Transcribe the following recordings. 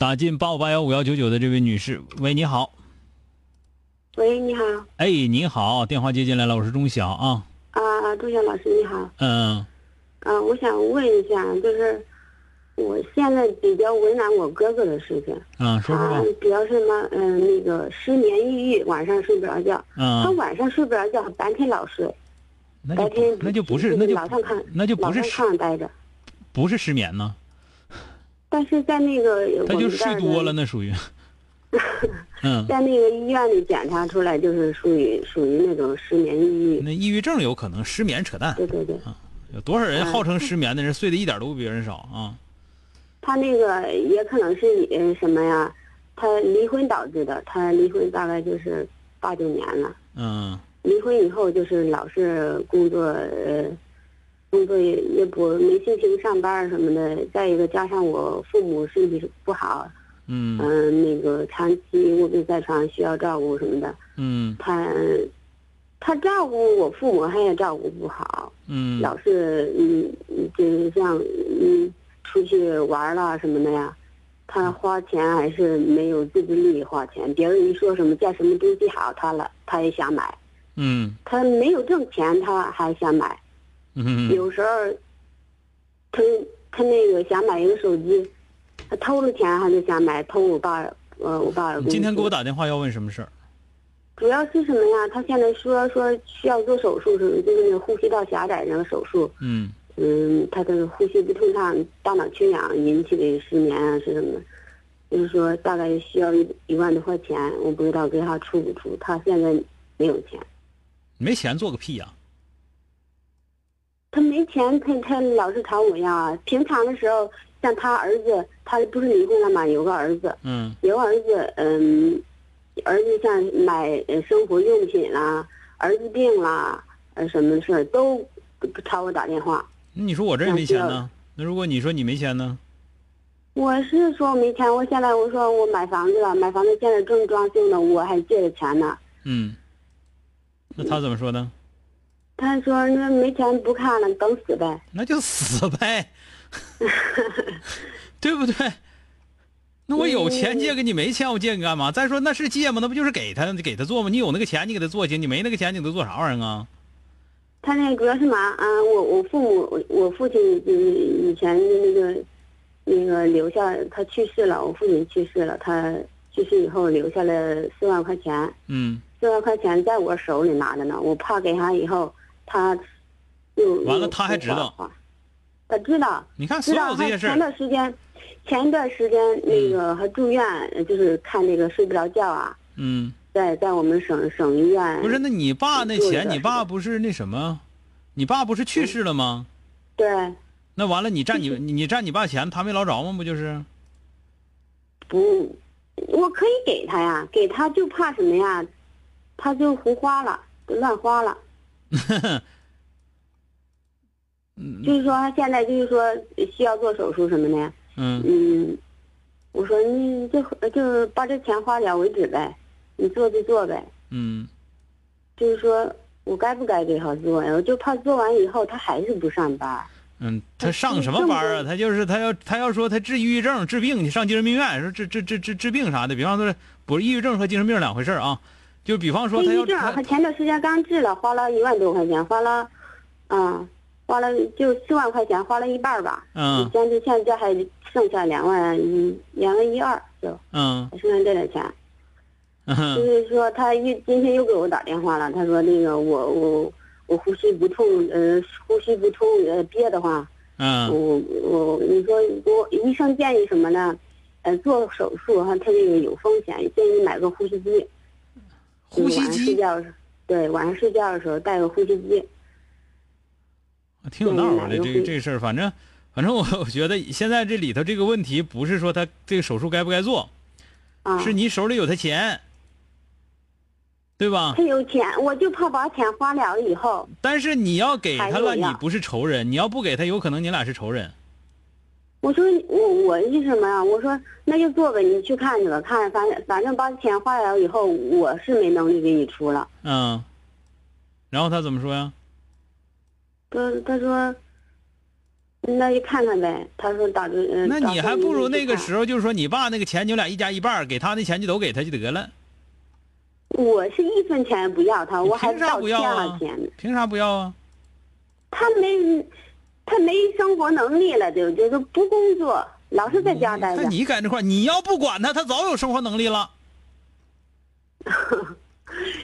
打进八五八幺五幺九九的这位女士，喂，你好。喂，你好。哎，你好，电话接进来了，我是钟晓啊。啊，钟晓老师你好。嗯。啊，我想问一下，就是我现在比较为难我哥哥的事情。啊，说说吧。主要是么？嗯，那个失眠、抑郁，晚上睡不着觉。嗯。他晚上睡不着觉，白天老睡。白天那就不是，那就老上看，那就不是炕上待着。不是失眠呢。但是在那个，他就睡多了，那属于。嗯，在那个医院里检查出来，就是属于属于那种失眠抑郁。那抑郁症有可能，失眠扯淡。对对对。啊，有多少人号称失眠的人，睡得一点都不比别人少啊？他那个也可能是呃什么呀？他离婚导致的。他离婚大概就是八九年了。嗯。离婚以后就是老是工作呃。工作也也不没心情上班什么的，再一个加上我父母身体不好，嗯。嗯，那个长期卧病在床需要照顾什么的，嗯，他他照顾我父母，他也照顾不好，嗯，老是嗯就是像嗯出去玩了什么的呀，他花钱还是没有自制力花钱，别人一说什么见什么东西好，他了他也想买，嗯，他没有挣钱他还想买。嗯，有时候，他他那个想买一个手机，他偷了钱还是想买，偷我爸呃我爸。今天给我打电话要问什么事儿？主要是什么呀？他现在说说需要做手术，是就是那个呼吸道狭窄那个手术。嗯嗯，他的呼吸不通畅，大脑缺氧引起的失眠啊是什么？就是说大概需要一一万多块钱，我不知道给他出不出。他现在没有钱。没钱做个屁呀！他没钱，他他老是找我要啊。平常的时候，像他儿子，他不是离婚了嘛，有个儿子，嗯，有个儿子，嗯，儿子像买生活用品啦，儿子病啦，呃，什么事儿都朝我打电话。你说我这也没钱呢？那如果你说你没钱呢？我是说没钱，我现在我说我买房子了，买房子现在正装修呢，我还借着钱呢。嗯，那他怎么说呢？他说：“那没钱不看了，等死呗。”那就死呗，对不对？那我有钱借给你，没钱我借你干嘛？再说那是借吗？那不就是给他给他做吗？你有那个钱，你给他做行；你没那个钱，你给他做啥玩意儿啊？他那主要是嘛啊，我我父母，我父亲以前的那个那个留下，他去世了，我父亲去世了，他去世以后留下了四万块钱。嗯。四万块钱在我手里拿着呢，我怕给他以后。他，又完了，他还知道，他知道，你看所有这些事前段时间，前一段时间那个还住院，就是看那个睡不着觉啊。嗯，在在我们省省医院。不是，那你爸那钱，你爸不是那什么，你爸不是去世了吗？对。那完了，你占你你占你爸钱，他没捞着吗？不就是？不，我可以给他呀，给他就怕什么呀？他就胡花了，乱花了。就是说他现在就是说需要做手术什么的。嗯嗯，我说你就就把这钱花了为止呗，你做就做呗。嗯，就是说我该不该给他做呀？我就怕做完以后他还是不上班。嗯，他上什么班啊？他就是他要他要说他治抑郁症治病，你上精神病院说治治治治治病啥的。比方说，不是抑郁症和精神病两回事啊。就比方说，他要他前段时间刚治了，花了一万多块钱，花了，啊，花了就四万块钱，花了一半儿吧。嗯现在现在还剩下两万一，两万一二就嗯还剩下这点钱。就是说他又今天又给我打电话了，他说那个我我我呼吸不通，呃，呼吸不通，呃，憋得慌。嗯我我你说我医生建议什么呢？呃，做手术哈，他这个有风险，建议买个呼吸机。呼吸机对，晚上睡觉的时候带个呼吸机。挺有道儿的，这个这个事儿，反正反正我我觉得现在这里头这个问题不是说他这个手术该不该做，啊，是你手里有他钱，对吧？他有钱，我就怕把钱花了以后，但是你要给他了，你不是仇人；你要不给他，有可能你俩是仇人。我说我我是什么呀？我说那就做呗，你去看去吧，看反正反正把钱花了以后，我是没能力给你出了。嗯，然后他怎么说呀？他他说，那就看看呗。他说打着，呃那你还不如那个。时候，就是说你爸那个钱，你俩一家一半，给他那钱就都给他就得了。我是一分钱也不要他，我还凭啥不要啊了钱呢。凭啥不要啊？他没，他没生活能力了，就就是不工作，老是在家待着那。你在这块儿，你要不管他，他早有生活能力了。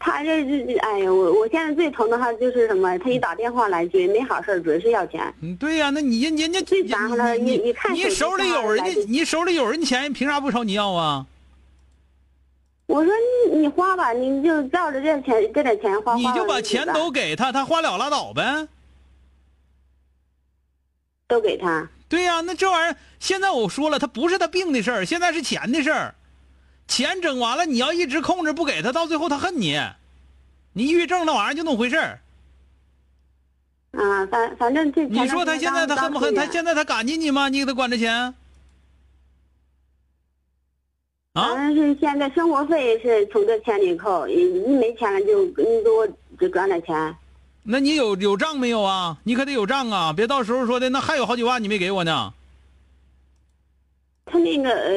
他这这哎呀，我我现在最疼的他就是什么？他一打电话来就没好事儿准是要钱。嗯，对呀、那你人人家最烦了你你你看你手里有人家你手里有人钱，凭啥不朝你要啊？我说你你花吧，你就照着这钱这点钱花。花你就把钱都给他，他花了拉倒呗。都给他。对呀、那这玩意儿，现在我说了，他不是他病的事儿，现在是钱的事儿。钱整完了，你要一直控制不给他，到最后他恨你。你抑郁症那玩意儿就那么回事儿。啊，反反正这你说他现在他恨不恨？他现在在他感激你吗？你给他管着钱？啊？反正是现在生活费是从这钱里扣，一一没钱了就你给我就转点钱。那你有有账没有啊？你可得有账啊！别到时候说的那还有好几万你没给我呢。他那个呃，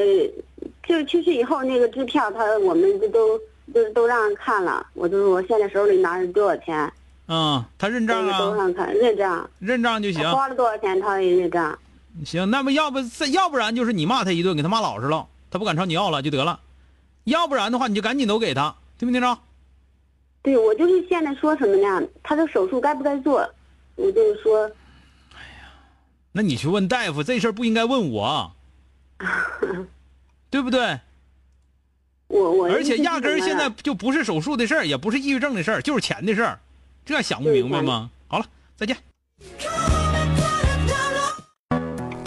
就去世以后那个支票，他我们这都都都让人看了。我就说我现在手里拿着多少钱，嗯，他认账啊都啊，让看认账，认账就行。花了多少钱他也认账。行，那么要不再要不然就是你骂他一顿，给他骂老实了，他不敢朝你要了就得了。要不然的话，你就赶紧都给他，听没听着？对，我就是现在说什么呢？他的手术该不该做？我就是说，哎呀那你去问大夫，这事儿不应该问我，对不对？我我而且压根儿现在就不是手术的事儿，也不是抑郁症的事儿，就是钱的事儿，这想不明白吗？好了，再见。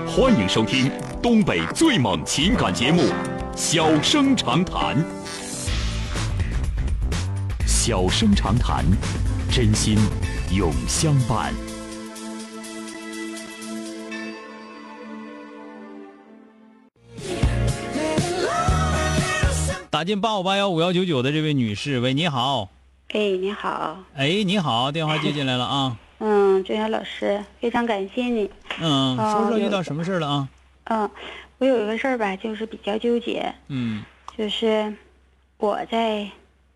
欢迎收听东北最猛情感节目《小生长谈》。小生长谈，真心永相伴。打进八五八幺五幺九九的这位女士，喂，你好，哎，你好，哎，你好，电话接进来了啊，嗯，周岩老师，非常感谢你。嗯，哦说说遇到什么事儿了啊？嗯，我有一个事儿吧，就是比较纠结，嗯就是我在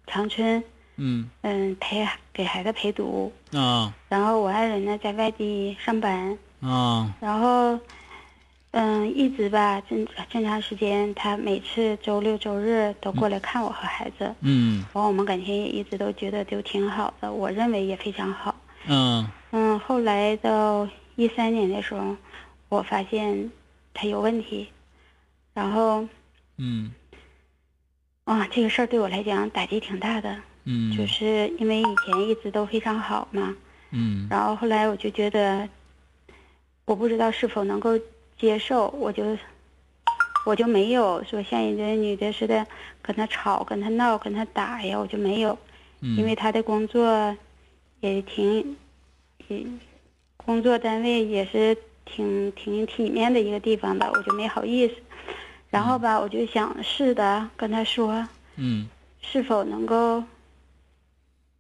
长春，嗯。嗯，陪给孩子陪读，啊。然后我爱人呢在外地上班，啊。然后，嗯，一直吧，正正长时间，他每次周六周日都过来看我和孩子，嗯然后我们感情也一直都觉得都挺好的，我认为也非常好。嗯。嗯，后来到一三年的时候，我发现他有问题，然后嗯。啊，这个事儿对我来讲打击挺大的，嗯，就是因为以前一直都非常好嘛，嗯。然后后来我就觉得，我不知道是否能够接受，我就我就没有说像一个女的似的跟他吵、跟他闹、跟他打呀，我就没有，嗯。因为他的工作也挺，也工作单位也是挺挺体面的一个地方吧，我就没好意思。然后吧，我就想试的跟他说，嗯。是否能够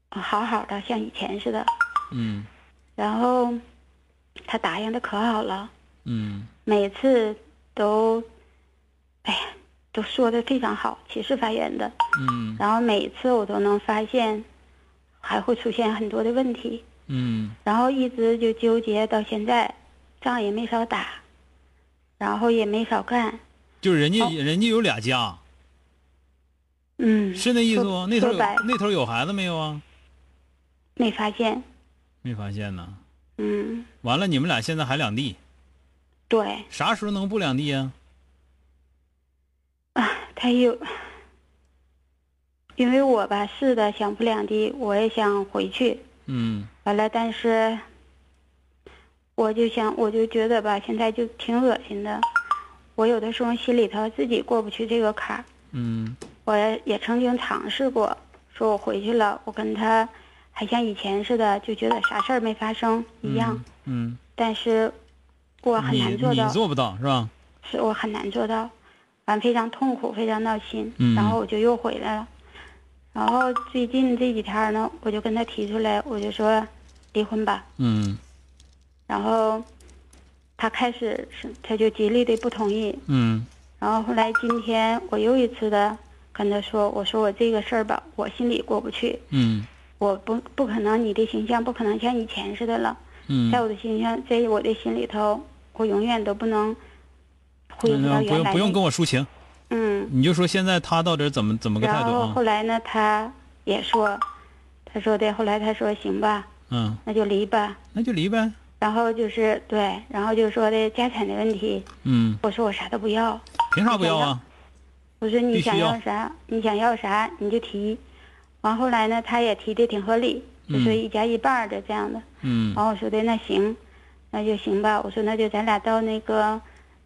好好的像以前似的。嗯然后他答应的可好了，嗯每次都，哎呀，都说的非常好，起势发言的。嗯然后每次我都能发现，还会出现很多的问题。嗯然后一直就纠结到现在，仗也没少打，然后也没少干，就人家、哦人家有俩家，嗯，是那意思不？那头有那头有孩子没有啊？没发现，没发现呢。嗯，完了，你们俩现在还两地，对，啥时候能不两地啊？啊，他有，因为我吧是的想不两地，我也想回去，嗯完了，但是我就想，我就觉得吧，现在就挺恶心的。我有的时候心里头自己过不去这个坎儿。嗯我也曾经尝试过，说我回去了，我跟他还像以前似的，就觉得啥事儿没发生一样。嗯，但是我很难做到，你做不到是吧？是我很难做到，完非常痛苦，非常闹心。嗯然后我就又回来了。然后最近这几天呢，我就跟他提出来，我就说离婚吧。嗯然后他开始是他就极力的不同意，嗯然后后来今天我又一次的跟他说，我说我这个事儿吧，我心里过不去，嗯我不不可能你的形象不可能像以前似的了，嗯在我的形象，在我的心里头，我永远都不能恢复到原来用不用跟我我抒情，嗯，你就说现在他到底怎么怎么个态然后度啊？后来呢，他也说，他说的，后来他说行吧，嗯，那就离吧，那就离呗。然后就是对，然后就说的家产的问题，嗯，我说我啥都不要。凭啥不要啊？我说你想要啥，你想要啥你就提。完后来呢，他也提的挺合理，就说嗯一家一半的这样的。嗯完我说的那行，那就行吧。我说那就咱俩到那个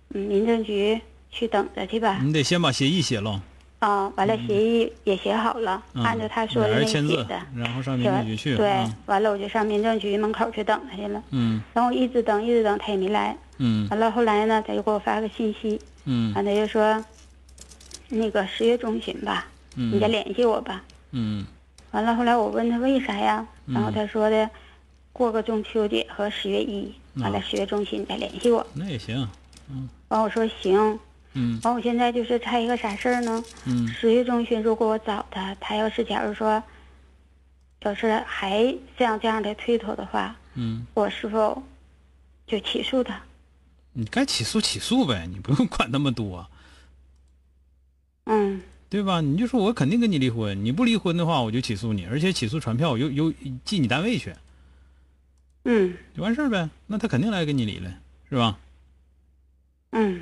嗯民政局去等着去吧。你得先把协议写了，啊，完了协议也写好了，嗯按照他说的写的。，然后上民政局去。对啊，完了我就上民政局门口去等他去了。嗯然后我一直等，一直等，他也没来。嗯完了后来呢，他就给我发个信息，嗯完他就说，那个十月中旬吧，你再嗯联系我吧。嗯完了，后来我问他为啥呀？然后嗯他说的，过个中秋节和十月一，完了啊十月中旬再联系我。那也行。嗯完我说行。嗯完我现在就是差一个啥事儿呢？嗯十月中旬如果我找他，他要是假如说，要是还这样这样的推脱的话，嗯，我是否就起诉他？你该起诉起诉呗，你不用管那么多，嗯对吧？你就说我肯定跟你离婚，你不离婚的话，我就起诉你，而且起诉传票，我又又寄你单位去，嗯就完事儿呗。那他肯定来跟你离了，是吧？嗯。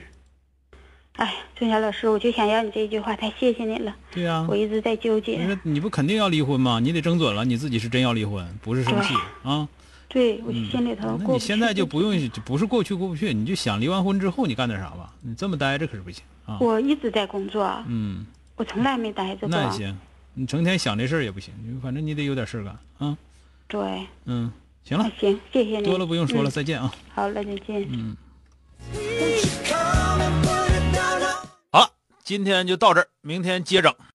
哎，钟霞老师，我就想要你这一句话，太谢谢你了。对呀、我一直在纠你结。说你不肯定要离婚吗？你得争准了，你自己是真要离婚，不是生气啊。对，我心里头嗯那。你现在就不用，不是过去过不去，你就想离完婚之后你干点啥吧。你这么待着可是不行啊。我一直在工作，嗯，我从来没待着过。那也行，你成天想这事儿也不行，反正你得有点事儿干啊。对，嗯，行了，行，谢谢你。多了不用说了，嗯再见啊。好了，再见。嗯。好了，今天就到这儿，明天接整。